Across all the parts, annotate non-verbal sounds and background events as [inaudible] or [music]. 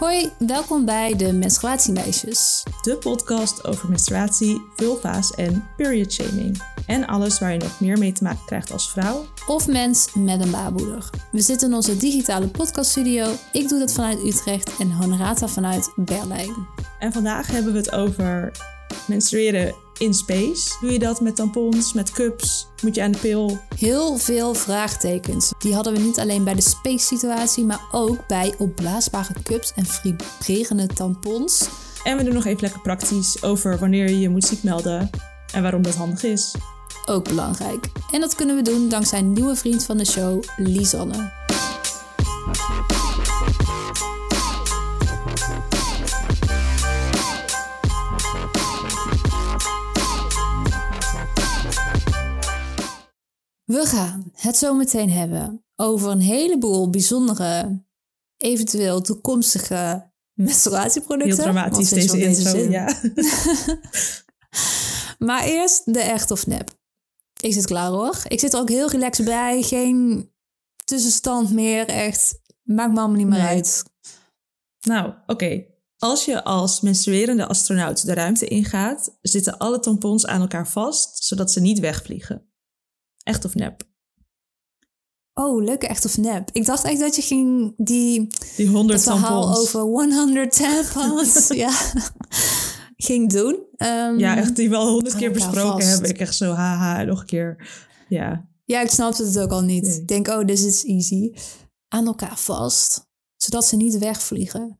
Hoi, welkom bij de Menstruatiemeisjes. De podcast over menstruatie, vulva's en period shaming. En alles waar je nog meer mee te maken krijgt als vrouw. Of mens met een baarmoeder. We zitten in onze digitale podcaststudio. Ik doe dat vanuit Utrecht en Honorata vanuit Berlijn. En vandaag hebben we het over menstrueren in space. Doe je dat met tampons, met cups? Moet je aan de pil? Heel veel vraagtekens. Die hadden we niet alleen bij de space situatie, maar ook bij opblaasbare cups en vibrerende tampons. En we doen nog even lekker praktisch over wanneer je je moet ziek melden en waarom dat handig is. Ook belangrijk. En dat kunnen we doen dankzij een nieuwe vriend van de show, Lisanne. We gaan het zo meteen hebben over een heleboel bijzondere, eventueel toekomstige menstruatieproducten. Heel dramatisch deze intro, ja. [laughs] maar eerst de echt of nep. Ik zit klaar hoor. Ik zit er ook heel relaxed bij. Geen tussenstand meer, echt. Maakt me allemaal niet meer Nee. uit. Nou, oké. Als je als menstruerende astronaut de ruimte ingaat, zitten alle tampons aan elkaar vast, zodat ze niet wegvliegen. Echt of nep? Oh, leuk, echt of nep. Ik dacht echt dat je ging die Die 100 het verhaal tampons. over 100 tampons [laughs] ja, ging doen. Ehm, Ja, echt die wel honderd keer besproken hebben. Ik echt zo, haha, nog een keer. Ja, Ja, ik snapte het ook al niet. Nee. Ik denk, oh, this is easy. Aan elkaar vast, zodat ze niet wegvliegen.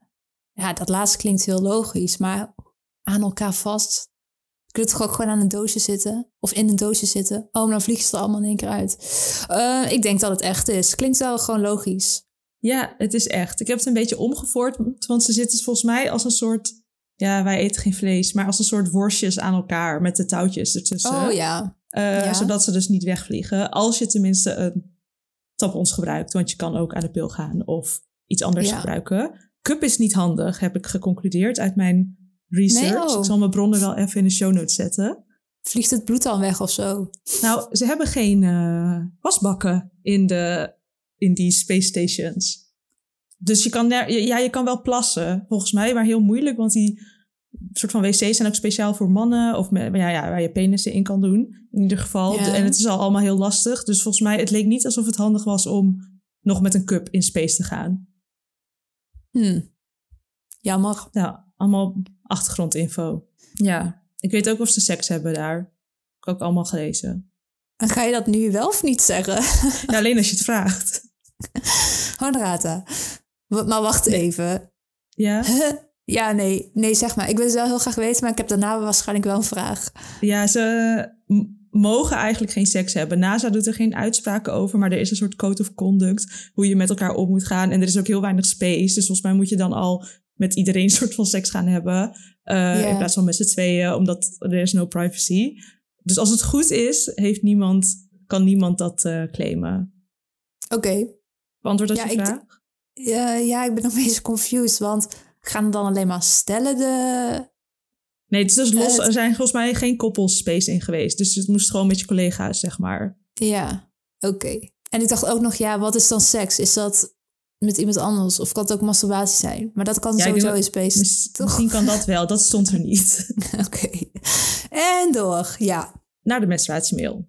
Ja, dat laatste klinkt heel logisch, maar aan elkaar vast. Je kunt toch ook gewoon aan een doosje zitten? Of in een doosje zitten? Oh, maar dan vliegen ze er allemaal in één keer uit. Eh, ik denk dat het echt is. Klinkt wel gewoon logisch. Ja, het is echt. Ik heb het een beetje omgevoerd, want ze zitten volgens mij als een soort... Ja, wij eten geen vlees, maar als een soort worstjes aan elkaar met de touwtjes ertussen. Oh ja. Eh, ja. Zodat ze dus niet wegvliegen. Als je tenminste een tampons gebruikt, want je kan ook aan de pil gaan of iets anders Ja. gebruiken. Cup is niet handig, heb ik geconcludeerd uit mijn research. Nee, oh. Ik zal mijn bronnen wel even in de show notes zetten. Vliegt het bloed dan weg of zo? Nou, ze hebben geen eh, wasbakken in, de, in die space stations. Dus je kan, ja, je kan wel plassen, volgens mij, maar heel moeilijk. Want die soort van wc's zijn ook speciaal voor mannen. Of met, ja, ja, waar je penissen in kan doen, in ieder geval. Ja. En het is al allemaal heel lastig. Dus volgens mij, het leek niet alsof het handig was om nog met een cup in space te gaan. Hm. Jammer. Ja, allemaal achtergrondinfo. Ja, ik weet ook of ze seks hebben daar. Heb ik ook allemaal gelezen. En ga je dat nu wel of niet zeggen? [laughs] Ja, alleen als je het vraagt. Honorata. Maar wacht even. Ja? [laughs] Ja, nee. Nee, zeg maar. Ik wil het wel heel graag weten, maar ik heb daarna waarschijnlijk wel een vraag. Ja, ze mogen eigenlijk geen seks hebben. NASA doet er geen uitspraken over, maar er is een soort code of conduct hoe je met elkaar om moet gaan. En er is ook heel weinig space, dus volgens mij moet je dan al met iedereen een soort van seks gaan hebben. eh. In plaats van met z'n tweeën, omdat er is no privacy. Dus als het goed is, heeft niemand, kan niemand dat eh, claimen. Oké. Beantwoord dat Ja, je vraag? Ja, ja, ik ben nog een beetje confused, want gaan dan alleen maar stellen de... Nee, het is dus los. het- Er zijn volgens mij geen koppels space in geweest. Dus het moest gewoon met je collega's, zeg maar. Ja, oké. En ik dacht ook nog, ja, wat is dan seks? Is dat met iemand anders? Of kan het ook masturbatie zijn? Maar dat kan Ja, sowieso in space. Toch? Misschien kan dat wel, dat stond er niet. [laughs] Oké. En door, ja. Naar de menstruatiemail.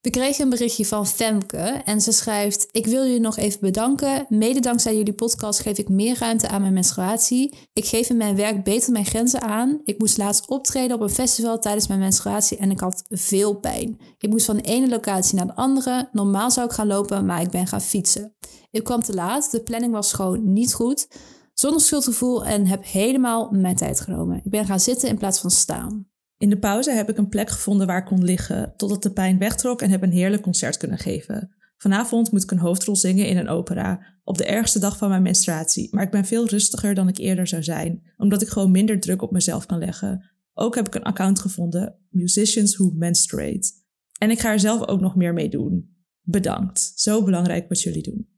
We kregen een berichtje van Femke en ze schrijft: Ik wil jullie nog even bedanken. Mede dankzij jullie podcast geef ik meer ruimte aan mijn menstruatie. Ik geef in mijn werk beter mijn grenzen aan. Ik moest laatst optreden op een festival tijdens mijn menstruatie en ik had veel pijn. Ik moest van de ene locatie naar de andere. Normaal zou ik gaan lopen, maar ik ben gaan fietsen. Ik kwam te laat, de planning was gewoon niet goed. Zonder schuldgevoel en heb helemaal mijn tijd genomen. Ik ben gaan zitten in plaats van staan. In de pauze heb ik een plek gevonden waar ik kon liggen, totdat de pijn wegtrok en heb een heerlijk concert kunnen geven. Vanavond moet ik een hoofdrol zingen in een opera, op de ergste dag van mijn menstruatie, maar ik ben veel rustiger dan ik eerder zou zijn, omdat ik gewoon minder druk op mezelf kan leggen. Ook heb ik een account gevonden, Musicians Who Menstruate. En ik ga er zelf ook nog meer mee doen. Bedankt. Zo belangrijk wat jullie doen.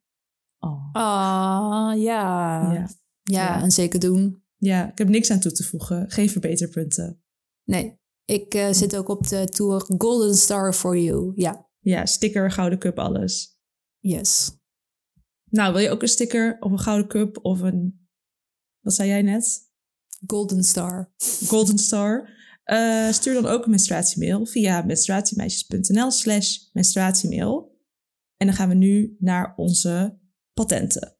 Ah, ja. Ja. En zeker doen. ja, ik heb niks aan toe te voegen. Geen verbeterpunten. Nee, ik eh, zit ook op de tour Golden Star for You. Ja, Ja, sticker, gouden cup, alles. yes. Nou, wil je ook een sticker of een gouden cup of een Wat zei jij net? Golden Star. Golden Star. Uh, stuur dan ook een menstruatiemail via menstruatiemeisjes.nl slash menstruatiemail. En dan gaan we nu naar onze patenten.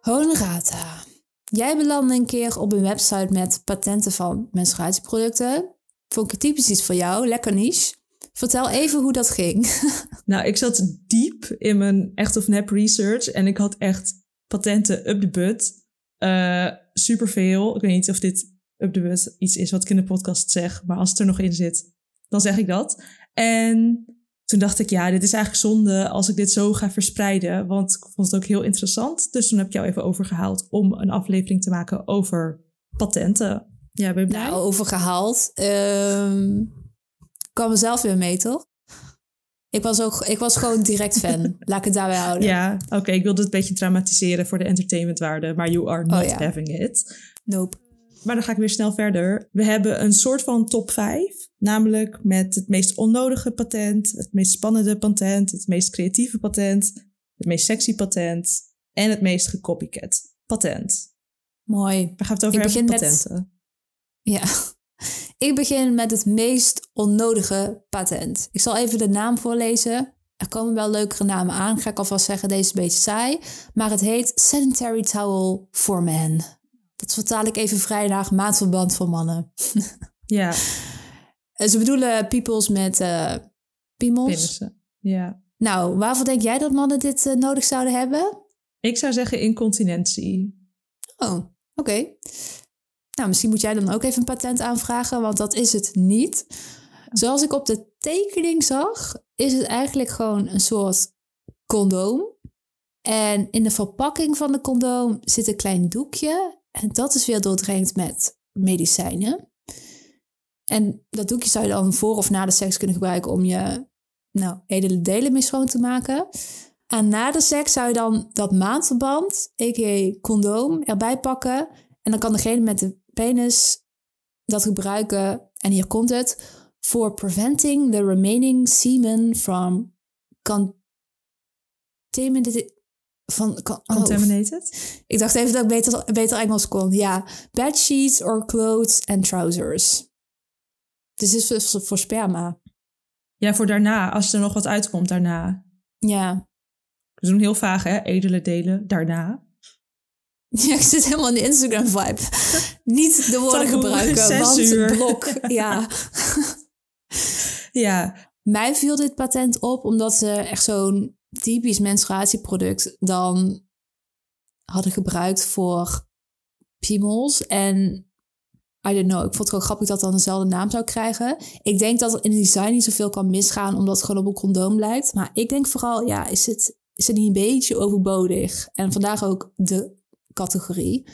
Honorata. Jij belandde een keer op een website met patenten van menstruatieproducten. Vond ik typisch iets voor jou, lekker niche. Vertel even hoe dat ging. [laughs] Nou, ik zat diep in mijn echt of nep research en ik had echt patenten up the butt. Uh, superveel. Ik weet niet of dit up the butt iets is wat ik in de podcast zeg, maar als het er nog in zit, dan zeg ik dat. En toen dacht ik, ja, dit is eigenlijk zonde als ik dit zo ga verspreiden, want ik vond het ook heel interessant. Dus toen heb ik jou even overgehaald om een aflevering te maken over patenten. Ja, ben je blij? Nou, overgehaald. Um, kwam er zelf weer mee, toch? Ik was, ook, ik was gewoon direct fan. [laughs] Laat ik het daarbij houden. Ja, oké. ik wilde het een beetje dramatiseren voor de entertainmentwaarde. Maar you are not oh, having it. Nope. Maar dan ga ik weer snel verder. We hebben een soort van top 5. Namelijk met het meest onnodige patent, het meest spannende patent, het meest creatieve patent, het meest sexy patent en het meest gecopycat patent. Mooi. We gaan het over ik hebben, patenten. Met... Ja. [laughs] Ik begin met het meest onnodige patent. Ik zal even de naam voorlezen. Er komen wel leukere namen aan, ga ik alvast zeggen. Deze is een beetje saai. Maar het heet Sanitary Towel for Men. Dat vertaal ik even vrijdag, maandverband voor mannen. [laughs] Ja. Ze bedoelen peoples met uh, piemels. Ja. Nou, waarvoor denk jij dat mannen dit uh, nodig zouden hebben? Ik zou zeggen incontinentie. Oh, oké. Nou, misschien moet jij dan ook even een patent aanvragen, want dat is het niet. Zoals ik op de tekening zag, is het eigenlijk gewoon een soort condoom. En in de verpakking van de condoom zit een klein doekje. En dat is weer doordrenkt met medicijnen. En dat doekje zou je dan voor of na de seks kunnen gebruiken om je nou, edele delen mee schoon te maken. En na de seks zou je dan dat maandverband, a.k.a. condoom, erbij pakken. En dan kan degene met de penis dat gebruiken, en hier komt het, for preventing the remaining semen from contaminated. Van, oh. Contaminated? Ik dacht even dat ik beter, beter Engels kon. Ja. Bed sheets or clothes and trousers. Dus is voor, voor sperma. Ja, voor daarna, als er nog wat uitkomt daarna. Ja. We doen heel vaag, hè? Edele delen, daarna. [laughs] Ja, ik zit helemaal in de Instagram-vibe. [laughs] Niet de woorden gebruiken, want uur. blok. Ja. [laughs] ja. Mij viel dit patent op omdat ze echt zo'n typisch menstruatieproduct dan hadden gebruikt voor piemels. En I don't know, ik vond het gewoon grappig dat dan dezelfde naam zou krijgen. Ik denk dat er in het design niet zoveel kan misgaan, omdat het gewoon op een condoom lijkt. Maar ik denk vooral, ja, is het, is het niet een beetje overbodig? En vandaag ook de categorie.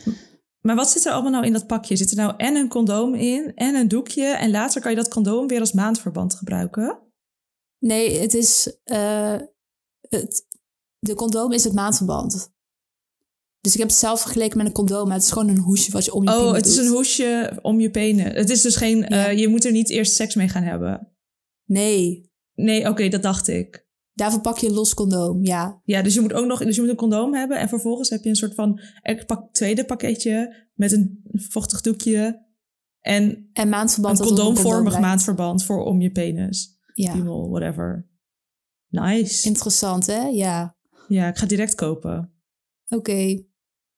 Maar wat zit er allemaal nou in dat pakje? Zit er nou en een condoom in en een doekje en later kan je dat condoom weer als maandverband gebruiken? Nee, het is uh, het, de condoom is het maandverband. Dus ik heb het zelf vergeleken met een condoom, maar het is gewoon een hoesje wat je om je oh, Oh, het is een hoesje om je penen. Het is dus geen, ja. uh, je moet er niet eerst seks mee gaan hebben. Nee. Nee, oké, okay, dat dacht ik. Daarvoor pak je een los condoom, ja. Ja, dus je moet ook nog dus je moet een condoom hebben. En vervolgens heb je een soort van pak, tweede pakketje met een vochtig doekje. En, en maandverband. Een condoomvormig maandverband voor om je penis. Ja. Piemel, whatever. Nice. Interessant, hè? Ja. Ja, ik ga direct kopen. Oké.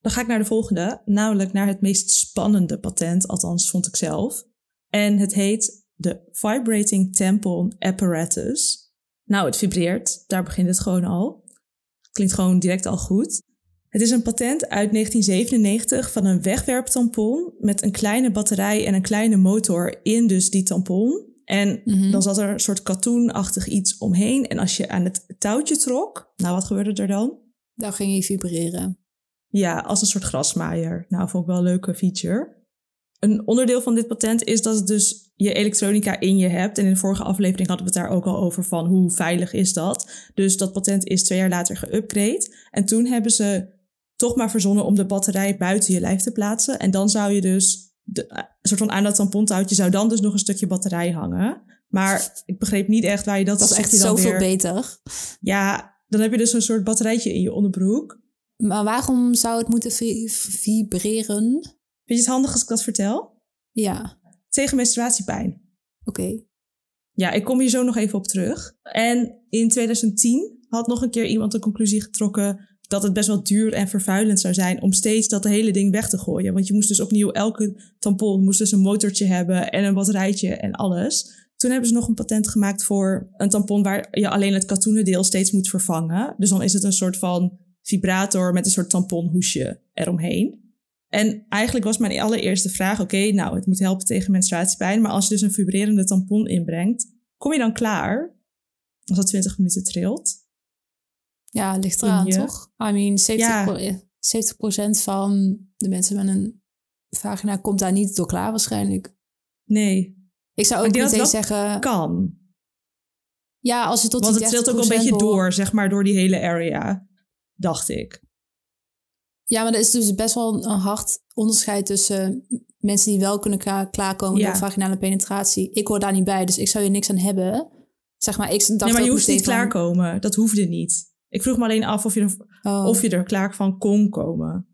Dan ga ik naar de volgende, namelijk naar het meest spannende patent, althans vond ik zelf. En het heet de Vibrating Tampon Apparatus. Nou, het vibreert. Daar begint het gewoon al. Klinkt gewoon direct al goed. Het is een patent uit 1997 van een wegwerptampon met een kleine batterij en een kleine motor in dus die tampon. En mhm. dan zat er een soort katoenachtig iets omheen. En als je aan het touwtje trok, nou wat gebeurde er dan? Dan ging hij vibreren. Ja, als een soort grasmaaier. Nou, vond ik wel een leuke feature. Een onderdeel van dit patent is dat het dus je elektronica in je hebt. En in de vorige aflevering hadden we het daar ook al over van hoe veilig is dat. Dus dat patent is twee jaar later geüpgrade. En toen hebben ze toch maar verzonnen om de batterij buiten je lijf te plaatsen. En dan zou je dus, de, een soort van aan dat tampontouwtje zou dan dus nog een stukje batterij hangen. Maar ik begreep niet echt waar je dat... Dat is echt zoveel beter. Ja, dan heb je dus een soort batterijtje in je onderbroek. Maar waarom zou het moeten vi- vibreren? Vind je het handig als ik dat vertel? Ja, Tegen menstruatiepijn. oké. Ja, ik kom hier zo nog even op terug. En in 2010 had nog een keer iemand de conclusie getrokken dat het best wel duur en vervuilend zou zijn om steeds dat hele ding weg te gooien. Want je moest dus opnieuw elke tampon moest dus een motortje hebben en een batterijtje en alles. Toen hebben ze nog een patent gemaakt voor een tampon waar je alleen het katoenen deel steeds moet vervangen. Dus dan is het een soort van vibrator met een soort tamponhoesje eromheen. En eigenlijk was mijn allereerste vraag: oké, nou, het moet helpen tegen menstruatiepijn. Maar als je dus een vibrerende tampon inbrengt, kom je dan klaar? Als dat 20 minuten trilt? Ja, ligt eraan, je- toch? I mean, 70%, Ja. 70 van de mensen met een vagina komt daar niet door klaar waarschijnlijk. Nee, Ik zou ook meteen dat dat zeggen... kan. Ja, als je tot Want die het trilt ook een 30% beetje door, zeg maar, door die hele area. Dacht ik. Ja, maar er is dus best wel een hard onderscheid tussen mensen die wel kunnen kla- klaarkomen Ja. door vaginale penetratie. Ik hoor daar niet bij, dus ik zou hier niks aan hebben. Zeg maar, ik dacht nee, maar je hoeft niet klaarkomen. Dat hoefde niet. Ik vroeg me alleen af of je er, Oh. of je er klaar van kon komen.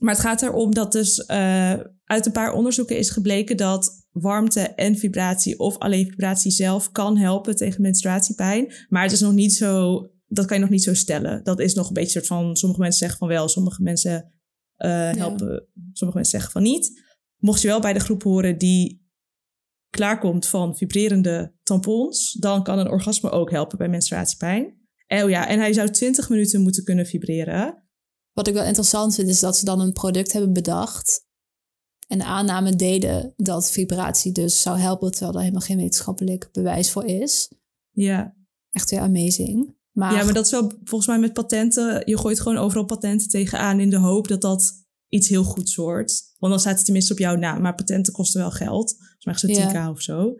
Maar het gaat erom dat dus eh, uit een paar onderzoeken is gebleken dat warmte en vibratie of alleen vibratie zelf kan helpen tegen menstruatiepijn. Maar het is nog niet zo, dat kan je nog niet zo stellen. Dat is nog een beetje soort van, sommige mensen zeggen van wel, sommige mensen eh, helpen, sommige mensen zeggen van niet. Mocht je wel bij de groep horen die klaarkomt van vibrerende tampons, dan kan een orgasme ook helpen bij menstruatiepijn. En, oh ja, en hij zou 20 minuten moeten kunnen vibreren. Wat ik wel interessant vind, is dat ze dan een product hebben bedacht. En de aanname deden dat vibratie dus zou helpen, terwijl er helemaal geen wetenschappelijk bewijs voor is. Ja. Echt weer amazing. Maar, ja, maar dat is wel volgens mij met patenten. Je gooit gewoon overal patenten tegenaan in de hoop dat dat iets heel goeds wordt. Want dan staat het tenminste op jouw naam. Maar patenten kosten wel geld. Volgens mij is het 10k Ja. of zo.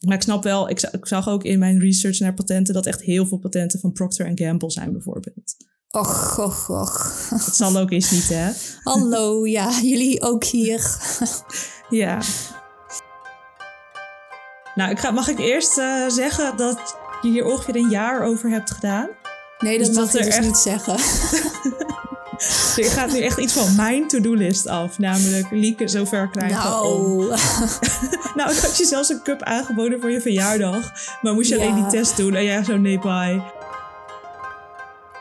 Maar ik snap wel, ik, ik zag ook in mijn research naar patenten dat echt heel veel patenten van Procter Gamble zijn bijvoorbeeld. och, och, och. Dat zal ook eens niet, hè? [laughs] Hallo, ja, jullie ook hier. [laughs] Ja. Nou, ik ga, mag ik eerst eh, zeggen dat je hier ongeveer een jaar over hebt gedaan? Nee, dat Dus mag dat je dus echt- niet zeggen. [laughs] Dus er gaat nu echt iets van mijn to-do-list af. Namelijk Lieke zover krijgen om... Nou, [laughs] Nou, ik had je zelfs een cup aangeboden voor je verjaardag. Maar moest je Ja. alleen die test doen en jij zo nee, bye.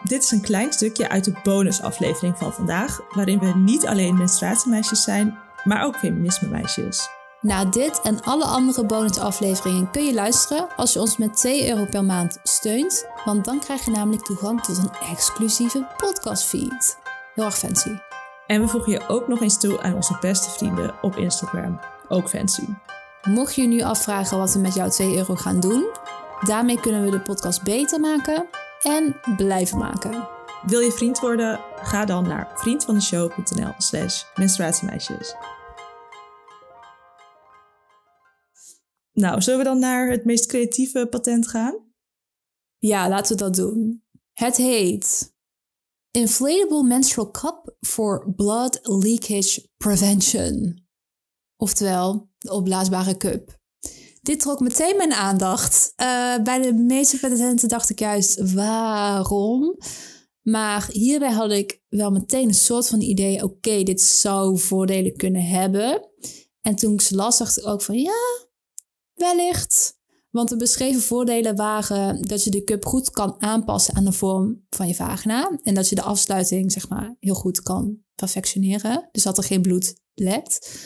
Dit is een klein stukje uit de bonusaflevering van vandaag. Waarin we niet alleen menstruatiemeisjes zijn, maar ook feminisme-meisjes. Na dit en alle andere bonusafleveringen kun je luisteren als je ons met 2 euro per maand steunt. Want dan krijg je namelijk toegang tot een exclusieve podcastfeed. Heel erg fancy. En we voegen je ook nog eens toe aan onze beste vrienden op Instagram. Ook fancy. Mocht je nu afvragen wat we met jouw 2 euro gaan doen, daarmee kunnen we de podcast beter maken en blijven maken. Wil je vriend worden? Ga dan naar vriendvandeshow.nl slash menstruatiemeisjes. Nou, zullen we dan naar het meest creatieve patent gaan? Ja, laten we dat doen. Het heet Inflatable Menstrual Cup for Blood Leakage Prevention. Oftewel, de opblaasbare cup. Dit trok meteen mijn aandacht. Eh, bij de meeste patenten dacht ik juist, waarom? Maar hierbij had ik wel meteen een soort van idee, oké, dit zou voordelen kunnen hebben. En toen ik ze las, dacht ik ook van, ja, wellicht. Want de beschreven voordelen waren dat je de cup goed kan aanpassen aan de vorm van je vagina. En dat je de afsluiting, zeg maar, heel goed kan perfectioneren. Dus dat er geen bloed lekt.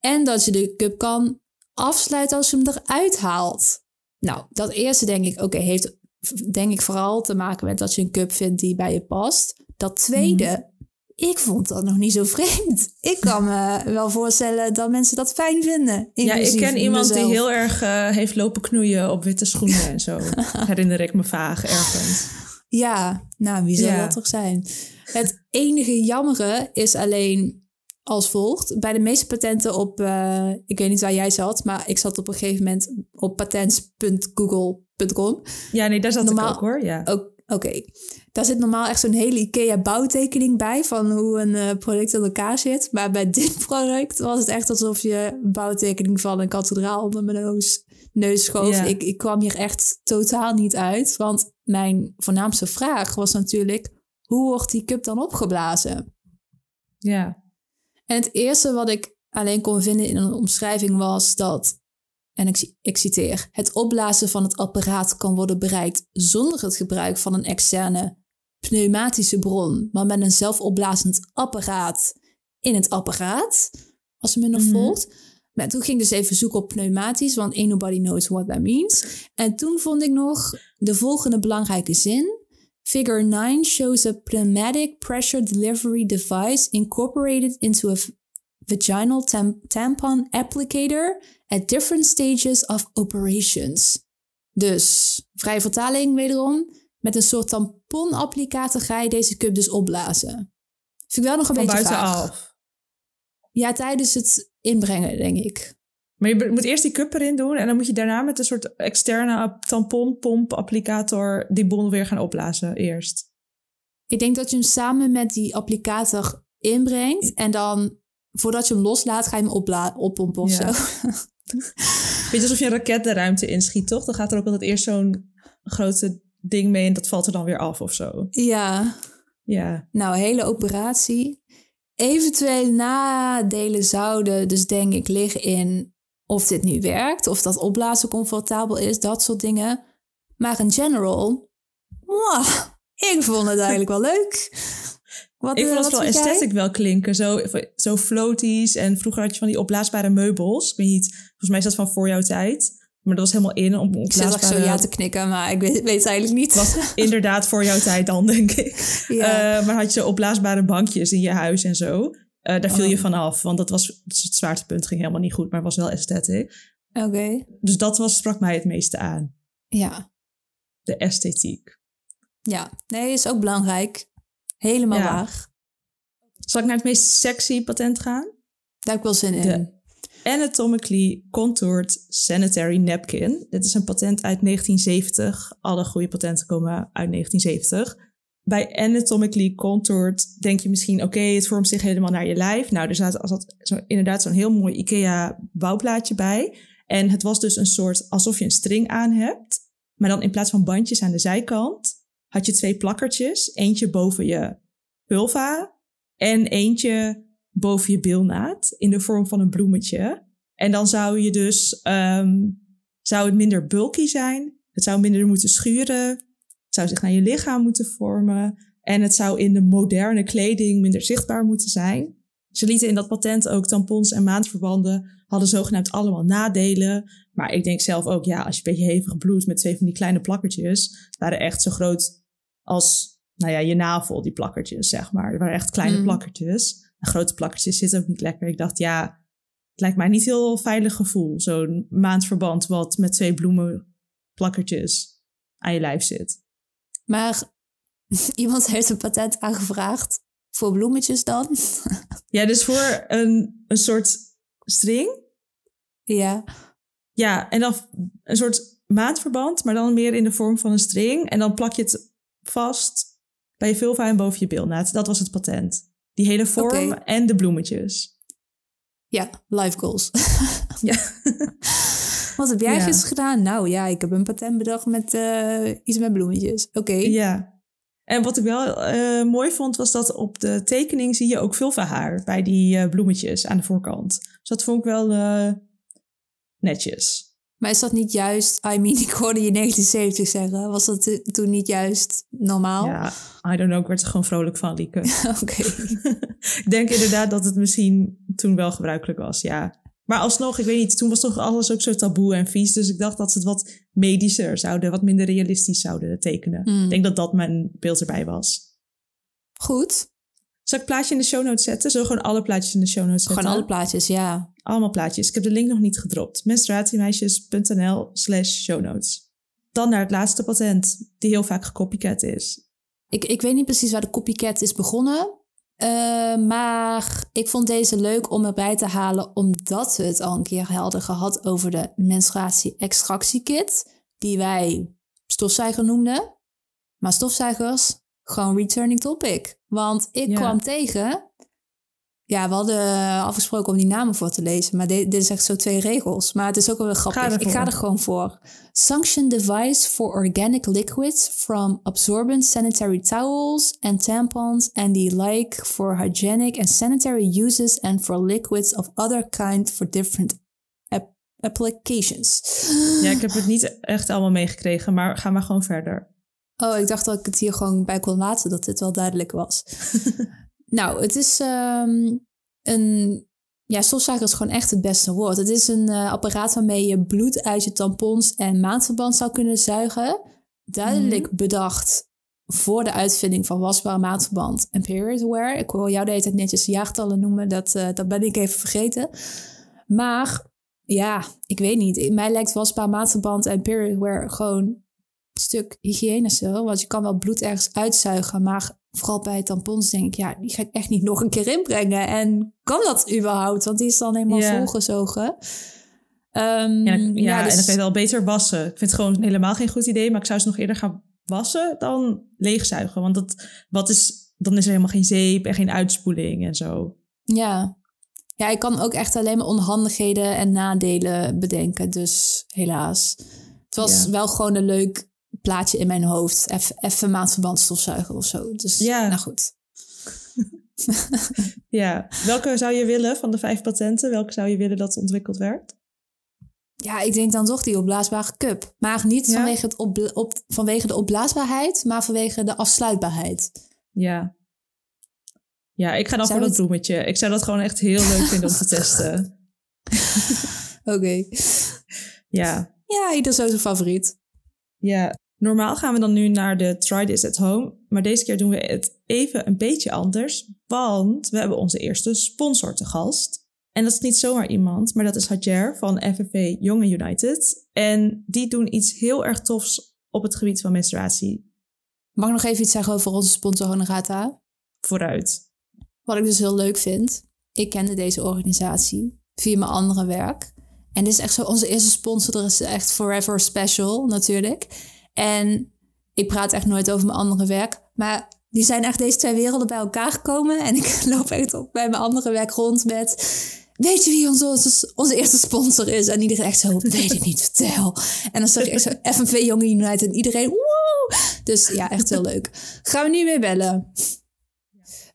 En dat je de cup kan afsluiten als je hem eruit haalt. Nou, dat eerste denk ik, oké, heeft denk ik vooral te maken met dat je een cup vindt die bij je past. Dat tweede, ik vond dat nog niet zo vreemd. Ik kan me wel voorstellen dat mensen dat fijn vinden. Ja, ik ken iemand die heel erg eh, heeft lopen knoeien op witte schoenen en zo. [laughs] Herinner ik me vaag ergens. Ja, nou, wie zou Ja. dat toch zijn? Het enige jammere is alleen als volgt. Bij de meeste patenten op, eh, ik weet niet waar jij zat, maar ik zat op een gegeven moment op patents.google.com. Ja, nee, daar zat Normaal- ik ook hoor. Ja. Oké, daar zit normaal echt zo'n hele IKEA-bouwtekening bij van hoe een eh, product in elkaar zit. Maar bij [laughs] dit product was het echt alsof je een bouwtekening van een kathedraal onder mijn neus, neus schoof. Ik, ik kwam hier echt totaal niet uit, want mijn voornaamste vraag was natuurlijk: hoe wordt die cup dan opgeblazen? Ja. En het eerste wat ik alleen kon vinden in een omschrijving was dat, en ik, ik citeer, het opblazen van het apparaat kan worden bereikt zonder het gebruik van een externe pneumatische bron, maar met een zelfopblazend apparaat in het apparaat, als je me nog Mhm. volgt. Maar toen ging ik dus even zoeken op pneumatisch, want ain't nobody knows what that means. En toen vond ik nog de volgende belangrijke zin. Figure 9 shows a pneumatic pressure delivery device incorporated into a vaginal tam- tampon applicator at different stages of operations. Dus, vrije vertaling wederom. Met een soort tamponapplicator ga je deze cup dus opblazen. Vind ik wel nog een Van beetje vaag. buitenaf. Ja, tijdens het inbrengen, denk ik. Maar je moet eerst die cup erin doen en dan moet je daarna met een soort externe tamponpomp-applicator die bol weer gaan opblazen eerst. Ik denk dat je hem samen met die applicator inbrengt. En dan, voordat je hem loslaat, ga je hem opla- oppompen of Ja. zo. [laughs] Weet je, alsof je een raket de ruimte inschiet, toch? Dan gaat er ook altijd eerst zo'n grote ding mee en dat valt er dan weer af of zo. Ja, Ja, nou, hele operatie. Eventuele nadelen zouden dus denk ik liggen in of dit nu werkt, of dat opblazen comfortabel is, dat soort dingen. Maar in general, mwah, ik vond het eigenlijk wel leuk. [laughs] Wat, ik eh, vond het wat wel vond jij? esthetic wel klinken. Zo, zo floaties en vroeger had je van die opblaasbare meubels. Ik weet niet, volgens mij is dat van voor jouw tijd. Maar dat was helemaal in om Ik zit zo ja te knikken, maar ik weet, weet het eigenlijk niet. was [laughs] inderdaad voor jouw tijd dan, denk ik. Ja. Eh, maar had je zo opblaasbare bankjes in je huis en zo. Eh, daar viel je Oh. van af, want dat was het zwaartepunt ging helemaal niet goed, maar was wel esthetic. Oké, Dus dat was, sprak mij het meeste aan. ja. De esthetiek. Ja, nee, is ook belangrijk. Helemaal Ja. waar. Zal ik naar het meest sexy patent gaan? Daar heb ik wel zin in. Anatomically Contoured Sanitary Napkin. Dit is een patent uit 1970. Alle goede patenten komen uit 1970. Bij Anatomically Contoured denk je misschien... oké, het vormt zich helemaal naar je lijf. Nou, er staat als dat, inderdaad zo'n heel mooi IKEA-bouwplaatje bij. En het was dus een soort alsof je een string aan hebt. Maar dan in plaats van bandjes aan de zijkant... had je twee plakkertjes. Eentje boven je vulva en eentje boven je bilnaad in de vorm van een bloemetje. En dan zou je dus, ehm, zou het minder bulky zijn. Het zou minder moeten schuren. Het zou zich naar je lichaam moeten vormen. En het zou in de moderne kleding minder zichtbaar moeten zijn. Ze lieten in dat patent ook tampons en maandverbanden hadden zogenaamd allemaal nadelen. Maar ik denk zelf ook, ja, als je een beetje hevig bloedt met twee van die kleine plakkertjes, waren echt zo groot als, nou ja, je navel, die plakkertjes, zeg maar. Er waren echt kleine Mm. plakkertjes. Grote plakkertjes zitten ook niet lekker. Ik dacht, ja, het lijkt mij niet heel veilig gevoel. Zo'n maandverband wat met twee bloemenplakkertjes aan je lijf zit. Maar [laughs] iemand heeft een patent aangevraagd voor bloemetjes dan. [laughs] Ja, dus voor een, een soort string. ja, Ja, en dan een soort maandverband, maar dan meer in de vorm van een string. En dan plak je het vast bij je vulva en boven je bilnaad. Dat was het patent. Die hele vorm en de bloemetjes. ja, life goals. [laughs] Ja. Wat heb jij Ja. gisteren gedaan? Nou ja, ik heb een patent bedacht met eh, iets met bloemetjes. Oké. Ja. En wat ik wel eh, mooi vond, was dat op de tekening zie je ook vulva-haar bij die eh, bloemetjes aan de voorkant. Dus dat vond ik wel netjes. Maar is dat niet juist... I mean, [laughs] ik hoorde je 1970 zeggen. Was dat toen niet juist normaal? Ja, I don't know, ik werd er gewoon vrolijk van, Lieke. [laughs] Oké. [laughs] ik denk inderdaad dat het misschien toen wel gebruikelijk was, ja. Maar alsnog, ik weet niet, toen was toch alles ook zo taboe en vies. Dus ik dacht dat ze het wat medischer zouden, wat minder realistisch zouden tekenen. Hmm. Ik denk dat dat mijn beeld erbij was. Goed. Zal ik een plaatje in de show notes zetten? Zo gewoon alle plaatjes in de show notes zetten? Gewoon alle plaatjes, ja. Allemaal plaatjes. Ik heb de link nog niet gedropt. menstruatiemeisjes.nl slash show notes. Dan naar het laatste patent, die heel vaak gecopycat is. Ik, ik weet niet precies waar de copycat is begonnen. eh, maar ik vond deze leuk om erbij te halen, omdat we het al een keer hadden gehad over de menstruatie-extractiekit, die wij stofzuiger noemden. Maar stofzuigers, gewoon returning topic. Want ik Ja. kwam tegen Ja, we hadden afgesproken om die namen voor te lezen, maar dit, dit is echt zo twee regels. Maar het is ook wel grappig. ik ga er gewoon voor. Sanction device for organic liquids from absorbent sanitary towels and tampons and the like for hygienic and sanitary uses and for liquids of other kind for different applications. Ja, ik heb het niet echt allemaal meegekregen, maar ga maar gewoon verder. Oh, ik dacht dat ik het hier gewoon bij kon laten, dat dit wel duidelijk was. [laughs] nou, het is ehm, een... Ja, stofzuiger is gewoon echt het beste woord. Het is een uh, apparaat waarmee je bloed uit je tampons en maandverband zou kunnen zuigen. Duidelijk mhm. bedacht voor de uitvinding van wasbare maandverband en period wear. Ik wil jou de hele tijd netjes jaartallen noemen, dat, uh, dat ben ik even vergeten. Maar ja, ik weet niet. Mij lijkt wasbaar maandverband en period wear gewoon stuk hygiënischer. Want je kan wel bloed ergens uitzuigen. Maar vooral bij tampons denk ik, ja, die ga ik echt niet [laughs] nog een keer inbrengen. En kan dat überhaupt? Want die is dan helemaal volgezogen. Um, ja, ja, dus... en dan kan je wel beter wassen. Ik vind het gewoon helemaal geen goed idee. Maar ik zou ze nog eerder gaan wassen dan leegzuigen. Want dat, wat is, dan is er helemaal geen zeep en geen uitspoeling en zo. Ja. Ja, ik kan ook echt alleen maar onhandigheden en nadelen bedenken. Dus helaas. Het was wel gewoon een leuk plaatje in mijn hoofd. Even stofzuigen of zo. Dus ja. nou goed. [laughs] ja, welke zou je willen van de vijf patenten? Welke zou je willen dat ontwikkeld werd? Ja, ik denk dan toch die opblaasbare cup. Maar niet vanwege, het op, op, vanwege de opblaasbaarheid, maar vanwege de afsluitbaarheid. Ja. Ja, ik ga dan voor dat bloemetje. Ik zou dat gewoon echt heel leuk vinden om te testen. [laughs] Oké. Ja. Ja, ieder zo zijn favoriet. Ja, Normaal gaan we dan nu naar de Try This at Home, maar deze keer doen we het even een beetje anders, want we hebben onze eerste sponsor te gast. En dat is niet zomaar iemand, maar dat is Hajer van FFV Jonge United. En die doen iets heel erg tofs op het gebied van menstruatie. Mag ik nog even iets zeggen over onze sponsor Honorata? Vooruit. Wat ik dus heel leuk vind, ik kende deze organisatie via mijn andere werk. En dit is echt zo onze eerste sponsor. Er is echt forever special natuurlijk. En ik praat echt nooit over mijn andere werk. Maar die zijn echt deze twee werelden bij elkaar gekomen. En [laughs] ik loop echt op bij mijn andere werk rond met... Weet je wie onze, onze eerste sponsor is? En iedereen echt zo, weet ik niet, vertel. En dan zag je echt zo [laughs] FNV Jonge United en iedereen, woe! Dus ja, echt heel leuk. Gaan we nu weer bellen.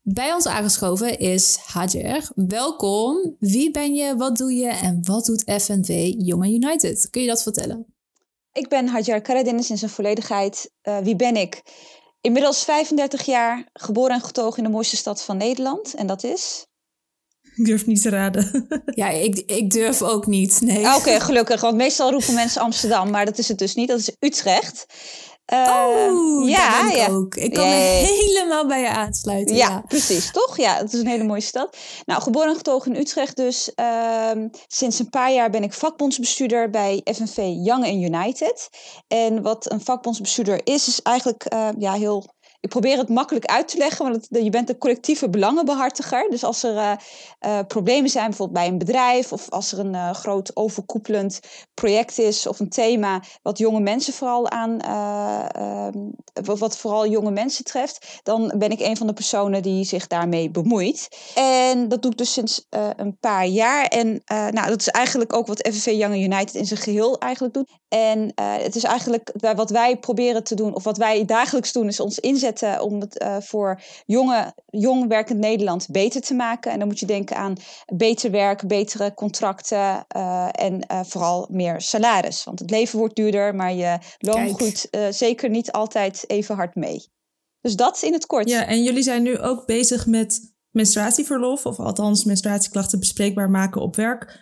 Bij ons aangeschoven is Hajer. Welkom. Wie ben je, wat doe je en wat doet FNV Jonge United? Kun je dat vertellen? Ik ben Hajar Karadines in zijn volledigheid. Uh, wie ben ik? Inmiddels 35 jaar, geboren en getogen in de mooiste stad van Nederland. En dat is? Ik durf niet te raden. [laughs] ja, ik, ik durf ook niet, nee. Ah, oké, gelukkig. Want meestal roepen mensen Amsterdam, maar dat is het dus niet. Dat is Utrecht. Uh, oh, ja, ik ja. ook. Ik kan me [laughs] helemaal bij je aansluiten. Ja, precies. Toch? Ja, het is een hele mooie stad. Nou, geboren en getogen in Utrecht dus. Uh, sinds een paar jaar ben ik vakbondsbestuurder bij FNV Young and United. En wat een vakbondsbestuurder is, is eigenlijk uh, ja, heel ik probeer het makkelijk uit te leggen, want je bent een collectieve belangenbehartiger. Dus als er uh, uh, problemen zijn, bijvoorbeeld bij een bedrijf, of als er een uh, groot overkoepelend project is of een thema wat jonge mensen vooral aan, ehm, wat vooral jonge mensen treft, dan ben ik een van de personen die zich daarmee bemoeit. En dat doe ik dus sinds een paar jaar. En nou, dat is eigenlijk ook wat FVV Young United in zijn geheel eigenlijk doet. En het is eigenlijk wat wij proberen te doen, of wat wij dagelijks doen, is ons inzetten om het uh, voor jonge, jong werkend Nederland beter te maken. En dan moet je denken aan beter werk, betere contracten uh, en vooral meer salaris. Want het leven wordt duurder, maar je loon groeit zeker niet altijd even hard mee. Dus dat in het kort. Ja, en jullie zijn nu ook bezig met menstruatieverlof, of althans menstruatieklachten bespreekbaar maken op werk.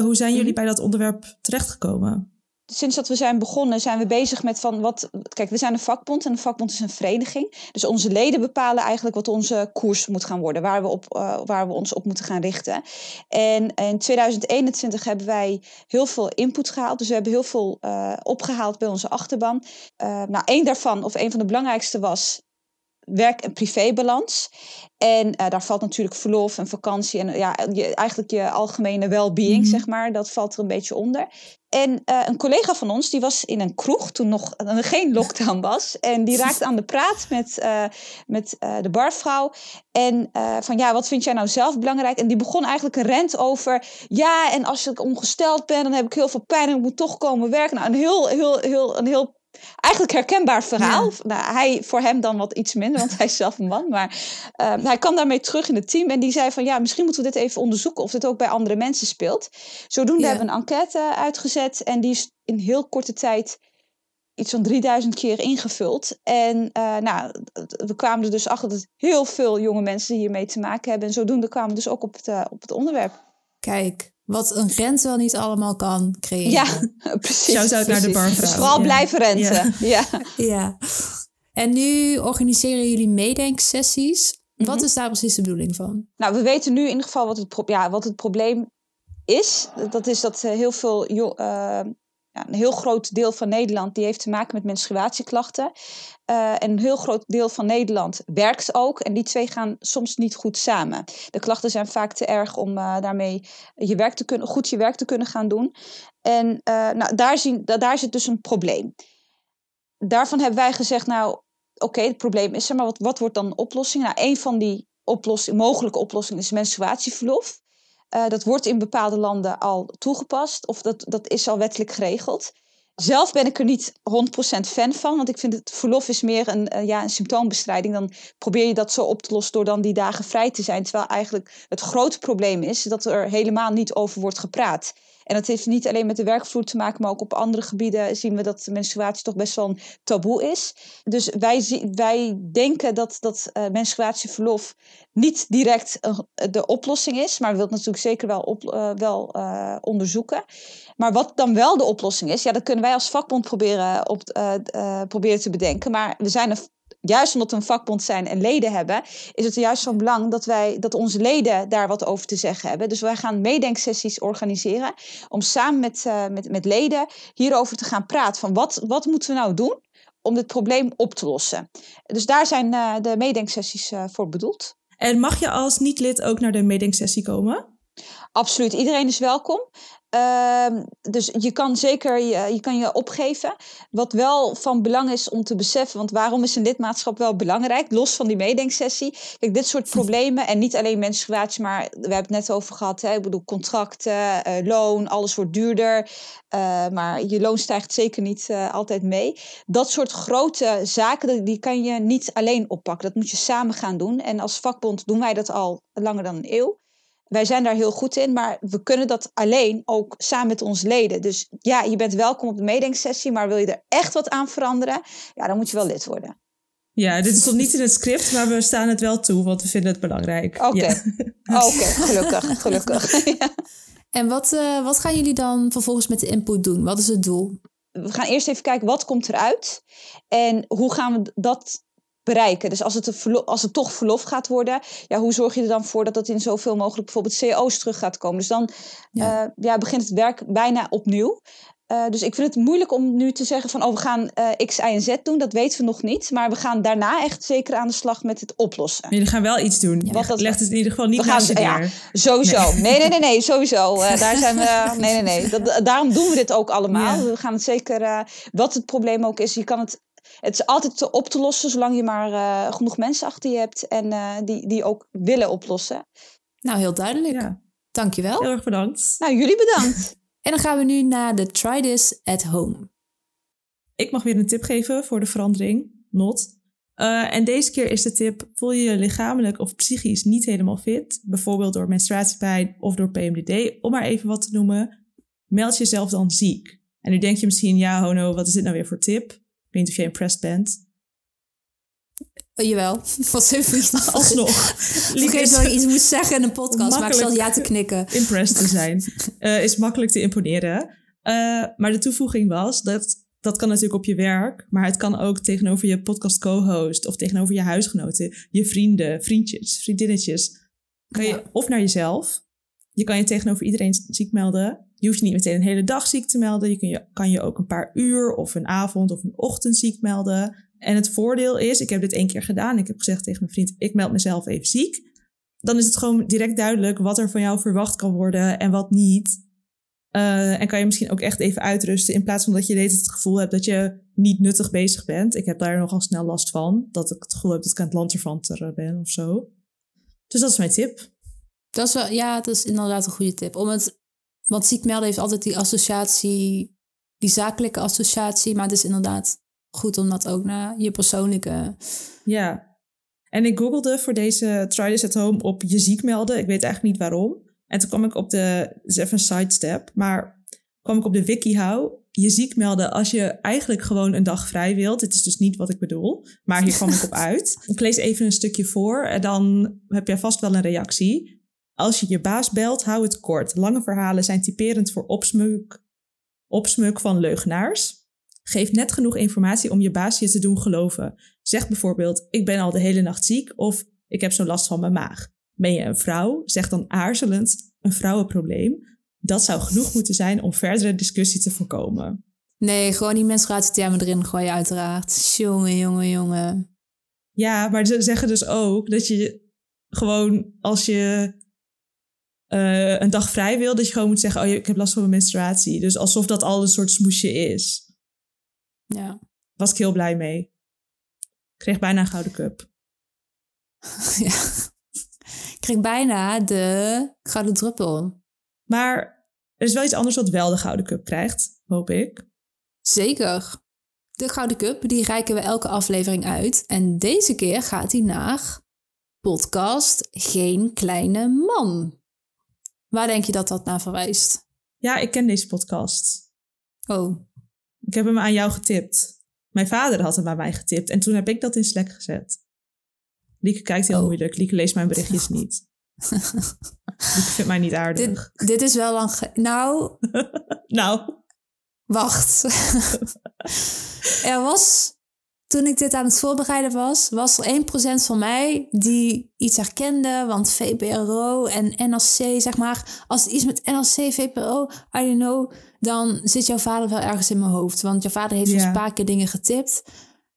hoe zijn jullie mhm. bij dat onderwerp terechtgekomen? Sinds dat we zijn begonnen, zijn we bezig met van wat. Kijk, we zijn een vakbond en een vakbond is een vereniging. Dus onze leden bepalen eigenlijk wat onze koers moet gaan worden, waar we, op, uh, waar we ons op moeten gaan richten. En in 2021 hebben wij heel veel input gehaald. Dus we hebben heel veel uh, opgehaald bij onze achterban. Uh, nou, één daarvan, of een van de belangrijkste, was werk- en privébalans. En uh, daar valt natuurlijk verlof en vakantie en ja, je, eigenlijk je algemene well-being, mm -hmm. zeg maar, dat valt er een beetje onder. En uh, een collega van ons, die was in een kroeg toen nog geen lockdown was. En die raakte aan de praat met, uh, met de barvrouw. En van ja, wat vind jij nou zelf belangrijk? En die begon eigenlijk een rent over. Ja, en als ik ongesteld ben, dan heb ik heel veel pijn en ik moet toch komen werken. Nou, een heel, heel, heel, een heel eigenlijk herkenbaar verhaal. Nou, hij, voor hem dan wat iets minder, want hij is zelf een man. Maar uh, hij kwam daarmee terug in het team en die zei van ja, misschien moeten we dit even onderzoeken of dit ook bij andere mensen speelt. Zodoende ja. hebben we een enquête uitgezet en die is in heel korte tijd iets van 3000 keer ingevuld. En uh, nou, we kwamen er dus achter dat heel veel jonge mensen hiermee te maken hebben. En zodoende kwamen we dus ook op het, uh, op het onderwerp. Kijk, wat een rent wel niet allemaal kan creëren. Ja, [laughs] precies. Shout out naar de barvrouw. Dus vooral ja. blijven renten. Ja. ja. ja. En nu organiseren jullie meedenksessies. Wat mm -hmm. is daar precies de bedoeling van? Nou, we weten nu in ieder geval wat het, pro ja, wat het probleem is. Dat is dat heel veel... Uh, ja, een heel groot deel van Nederland die heeft te maken met menstruatieklachten. Uh, en een heel groot deel van Nederland werkt ook. En die twee gaan soms niet goed samen. De klachten zijn vaak te erg om uh, daarmee je werk te kunnen, goed je werk te kunnen gaan doen. En uh, nou, daar, zien, daar zit dus een probleem. Daarvan hebben wij gezegd, nou oké, het probleem is er, maar wat, wat wordt dan de oplossing? Nou, een van die oplossing, mogelijke oplossingen is menstruatieverlof. Uh, dat wordt in bepaalde landen al toegepast of dat, dat is al wettelijk geregeld. Zelf ben ik er niet 100% fan van, want ik vind het verlof is meer een, uh, ja, een symptoombestrijding. Dan probeer je dat zo op te lossen door dan die dagen vrij te zijn. Terwijl eigenlijk het grote probleem is dat er helemaal niet over wordt gepraat. En dat heeft niet alleen met de werkvloer te maken, maar ook op andere gebieden zien we dat de menstruatie toch best wel een taboe is. Dus wij, wij denken dat, dat uh, menstruatieverlof niet direct uh, de oplossing is, maar we willen natuurlijk zeker wel, op, uh, wel onderzoeken. Maar wat dan wel de oplossing is, ja, dat kunnen wij als vakbond proberen, op, proberen te bedenken. Maar we zijn er juist omdat we een vakbond zijn en leden hebben, is het juist van belang dat, wij, dat onze leden daar wat over te zeggen hebben. Dus wij gaan meedenksessies organiseren om samen met, uh, met, met leden hierover te gaan praten. Van wat, wat moeten we nou doen om dit probleem op te lossen? Dus daar zijn uh, de meedenksessies uh, voor bedoeld. En mag je als niet-lid ook naar de meedenksessie komen? Absoluut, iedereen is welkom. Uh, dus je kan zeker je, je, kan je opgeven. Wat wel van belang is om te beseffen, want waarom is een lidmaatschap wel belangrijk, los van die meedenksessie? Kijk, dit soort problemen, en niet alleen menstruatie, maar we hebben het net over gehad. Hè? Ik bedoel, contracten, uh, loon, alles wordt duurder. Uh, maar je loon stijgt zeker niet uh, altijd mee. Dat soort grote zaken, die kan je niet alleen oppakken. Dat moet je samen gaan doen. En als vakbond doen wij dat al langer dan een eeuw. Wij zijn daar heel goed in, maar we kunnen dat alleen ook samen met onze leden. Dus ja, je bent welkom op de meedenksessie, maar wil je er echt wat aan veranderen, ja, dan moet je wel lid worden. Ja, dit stond niet in het script, maar we staan het wel toe, want we vinden het belangrijk. Oké, ja. [laughs] oké, gelukkig, gelukkig. [laughs] ja. En wat, uh, wat gaan jullie dan vervolgens met de input doen? Wat is het doel? We gaan eerst even kijken, wat komt eruit? En hoe gaan we dat bereiken. Dus als het, als het toch verlof gaat worden, ja, hoe zorg je er dan voor dat het in zoveel mogelijk bijvoorbeeld CO's terug gaat komen? Dus dan ja. Uh, ja, begint het werk bijna opnieuw. Uh, dus ik vind het moeilijk om nu te zeggen van oh, we gaan uh, X, Y en Z doen. Dat weten we nog niet. Maar we gaan daarna echt zeker aan de slag met het oplossen. Jullie gaan wel iets doen. Ja. Wat dat, legt het in ieder geval niet naast je neer. Ja, sowieso. Nee, nee, nee, nee, nee sowieso. Uh, [laughs] daar zijn we. Nee, nee, nee. Dat, daarom doen we dit ook allemaal. Ja. We gaan het zeker. wat het probleem ook is, je kan het het is altijd te op te lossen, zolang je maar uh, genoeg mensen achter je hebt en uh, die, die ook willen oplossen. Nou, heel duidelijk. Ja. Dankjewel. Heel erg bedankt. Nou, jullie bedankt. [laughs] en dan gaan we nu naar de Try This at Home. Ik mag weer een tip geven voor de verandering. Not. Uh, en deze keer is de tip: voel je je lichamelijk of psychisch niet helemaal fit, bijvoorbeeld door menstruatiepijn of door PMDD, om maar even wat te noemen, meld jezelf dan ziek. En nu denk je misschien, ja, Hono, wat is dit nou weer voor tip? Weet niet of jij impressed bent. Oh, jawel, [laughs] wat even [laughs] Alsnog. Ik weet dat ik iets moest zeggen in een podcast, maar ik ja te knikken. [laughs] Impressed te zijn. Uh, is makkelijk te imponeren. Uh, maar de toevoeging was dat dat kan natuurlijk op je werk, maar het kan ook tegenover je podcast co-host of tegenover je huisgenoten, je vrienden, vriendjes, vriendinnetjes. Kan je, ja. Of naar jezelf. Je kan je tegenover iedereen ziek melden. Je hoeft je niet meteen een hele dag ziek te melden. Je kan je, kan je ook een paar uur of een avond of een ochtend ziek melden. En het voordeel is, ik heb dit één keer gedaan. Ik heb gezegd tegen mijn vriend, ik meld mezelf even ziek. Dan is het gewoon direct duidelijk wat er van jou verwacht kan worden en wat niet. Eh, en kan je misschien ook echt even uitrusten in plaats van dat je het gevoel hebt dat je niet nuttig bezig bent. Ik heb daar nogal snel last van. Dat ik het gevoel heb dat ik aan het lanterfanteren ben of zo. Dus dat is mijn tip. Dat is wel, ja, dat is inderdaad een goede tip. Om het, want ziekmelden heeft altijd die associatie, die zakelijke associatie. Maar het is inderdaad goed om dat ook naar je persoonlijke... Ja. En ik googelde voor deze Try This at Home op je ziek melden. Ik weet eigenlijk niet waarom. En toen kwam ik op de, is even een sidestep, maar kwam ik op de WikiHow. Je ziek melden als je eigenlijk gewoon een dag vrij wilt. Dit is dus niet wat ik bedoel, maar hier kwam ik op [laughs] uit. Ik lees even een stukje voor en dan heb jij vast wel een reactie. Als je je baas belt, hou het kort. Lange verhalen zijn typerend voor opsmuk, opsmuk van leugenaars. Geef net genoeg informatie om je baas je te doen geloven. Zeg bijvoorbeeld: Ik ben al de hele nacht ziek of ik heb zo last van mijn maag. Ben je een vrouw? Zeg dan aarzelend een vrouwenprobleem. Dat zou genoeg moeten zijn om verdere discussie te voorkomen. Nee, gewoon die menstruatietermen erin gooien uiteraard. Jongen, jongen, jongen. Ja, maar ze zeggen dus ook dat je gewoon als je uh, een dag vrij wil, dat je gewoon moet zeggen: Oh, ik heb last van mijn menstruatie. Dus alsof dat al een soort smoesje is. Ja. Was ik heel blij mee. Ik kreeg bijna een gouden cup. [laughs] ja. Ik kreeg bijna de gouden druppel. Maar er is wel iets anders wat wel de gouden cup krijgt, hoop ik. Zeker. De gouden cup, die reiken we elke aflevering uit. En deze keer gaat hij naar podcast Geen Kleine Man. Waar denk je dat dat naar verwijst? Ja, ik ken deze podcast. Oh. Ik heb hem aan jou getipt. Mijn vader had hem aan mij getipt en toen heb ik dat in Slack gezet. Lieke kijkt heel oh. moeilijk. Lieke leest mijn berichtjes [laughs] niet. Lieke vindt mij niet aardig. Dit, dit is wel lang... Nou... [laughs] nou... Wacht. [laughs] er was toen ik dit aan het voorbereiden was, was er 1% van mij die iets herkende. Want VPRO en NRC, zeg maar. Als iets met NRC, VPRO, I don't know. Dan zit jouw vader wel ergens in mijn hoofd. Want jouw vader heeft yeah. een paar keer dingen getipt.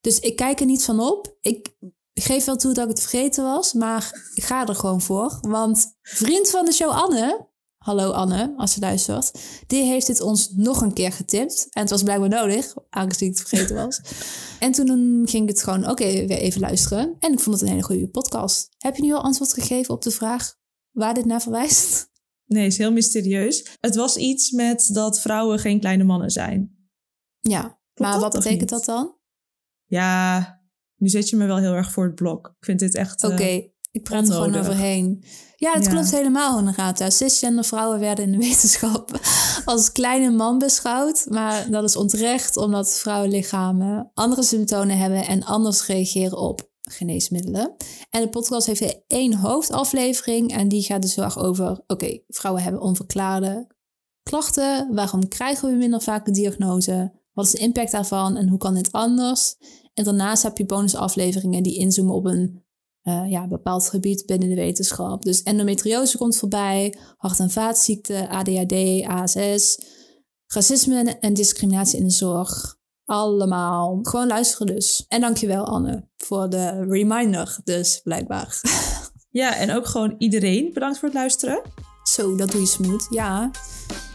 Dus ik kijk er niet van op. Ik geef wel toe dat ik het vergeten was. Maar ik ga er gewoon voor. Want vriend van de show Anne, hallo Anne, als ze luistert, die heeft dit ons nog een keer getipt. En het was blijkbaar nodig, aangezien ik het vergeten was. [laughs] en toen ging ik het gewoon oké weer even luisteren. En ik vond het een hele goede podcast. Heb je nu al antwoord gegeven op de vraag waar dit naar verwijst? Nee, is heel mysterieus. Het was iets met dat vrouwen geen kleine mannen zijn. Ja, maar wat betekent dat dan? Ja, nu zet je me wel heel erg voor het blok. Ik vind dit echt. Oké, uh, ik praat er gewoon overheen. Ja, het klopt helemaal inderdaad. Cisgender vrouwen werden in de [laughs] wetenschap als kleine man beschouwd. Maar dat is onterecht omdat vrouwenlichamen andere symptomen hebben en anders reageren op geneesmiddelen. En de podcast heeft één hoofdaflevering en die gaat dus heel erg over... oké, vrouwen hebben onverklaarde klachten. Waarom krijgen we minder vaak de diagnose? Wat is de impact daarvan en hoe kan dit anders? En daarnaast heb je bonusafleveringen die inzoomen op een uh, ja, bepaald gebied binnen de wetenschap. Dus endometriose komt voorbij, hart- en vaatziekten, ADHD, ASS, racisme en discriminatie in de zorg. Allemaal. Gewoon luisteren dus. En dankjewel Anne voor de reminder dus, blijkbaar. [laughs] Ja, en ook gewoon iedereen bedankt voor het luisteren. Zo, dat doe je smooth. Ja.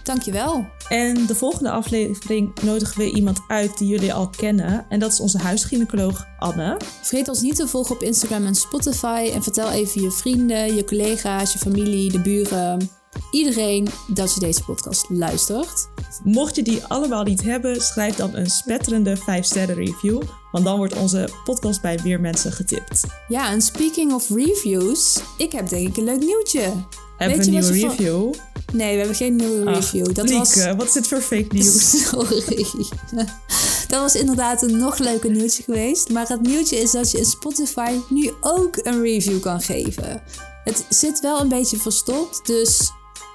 Dankjewel. En de volgende aflevering nodigen we iemand uit die jullie al kennen. En dat is onze huisgynaecoloog Anne. Vergeet ons niet te volgen op Instagram en Spotify. En vertel even je vrienden, je collega's, je familie, de buren. Iedereen dat je deze podcast luistert. Mocht je die allemaal niet hebben, schrijf dan een spetterende 5-sterren review. Want dan wordt onze podcast bij meer mensen getipt. Ja, en speaking of reviews, ik heb denk ik een leuk nieuwtje. Hebben we een nieuwe review? Nee, we hebben geen nieuwe review. Dat was... wat is dit voor fake [laughs] nieuws? Sorry. [laughs] dat was inderdaad een nog leuker nieuwtje geweest. Maar het nieuwtje is dat je in Spotify nu ook een review kan geven. Het zit wel een beetje verstopt, dus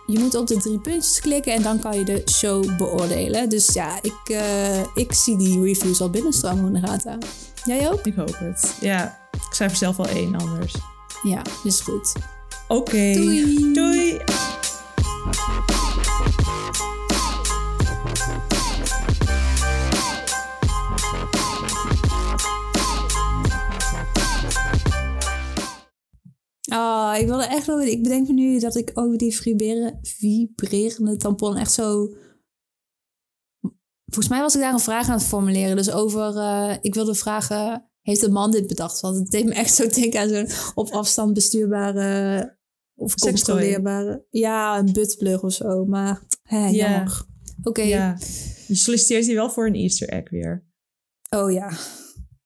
je moet op de drie puntjes klikken en dan kan je de show beoordelen. Dus ja, ik, uh, ik zie die reviews al binnenstromen aan. Jij ook? Ik hoop het. Ja, ik schrijf er zelf wel één anders. Ja, is goed. Oké. Okay. Doei. Doei. Oh, ik wilde echt wel. Ik bedenk me nu dat ik over die vibreren, vibrerende tampon echt zo. Volgens mij was ik daar een vraag aan het formuleren. Dus over. eh, ik wilde vragen. Heeft een man dit bedacht? Want het deed me echt zo denken aan zo'n op afstand bestuurbare. Of controleerbare. Ja, een buttplug of zo. Maar hè, Ja. jammer. Oké. Ja. Je solliciteert hier wel voor een Easter egg weer. Oh ja.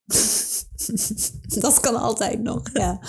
[laughs] dat kan altijd nog. Ja.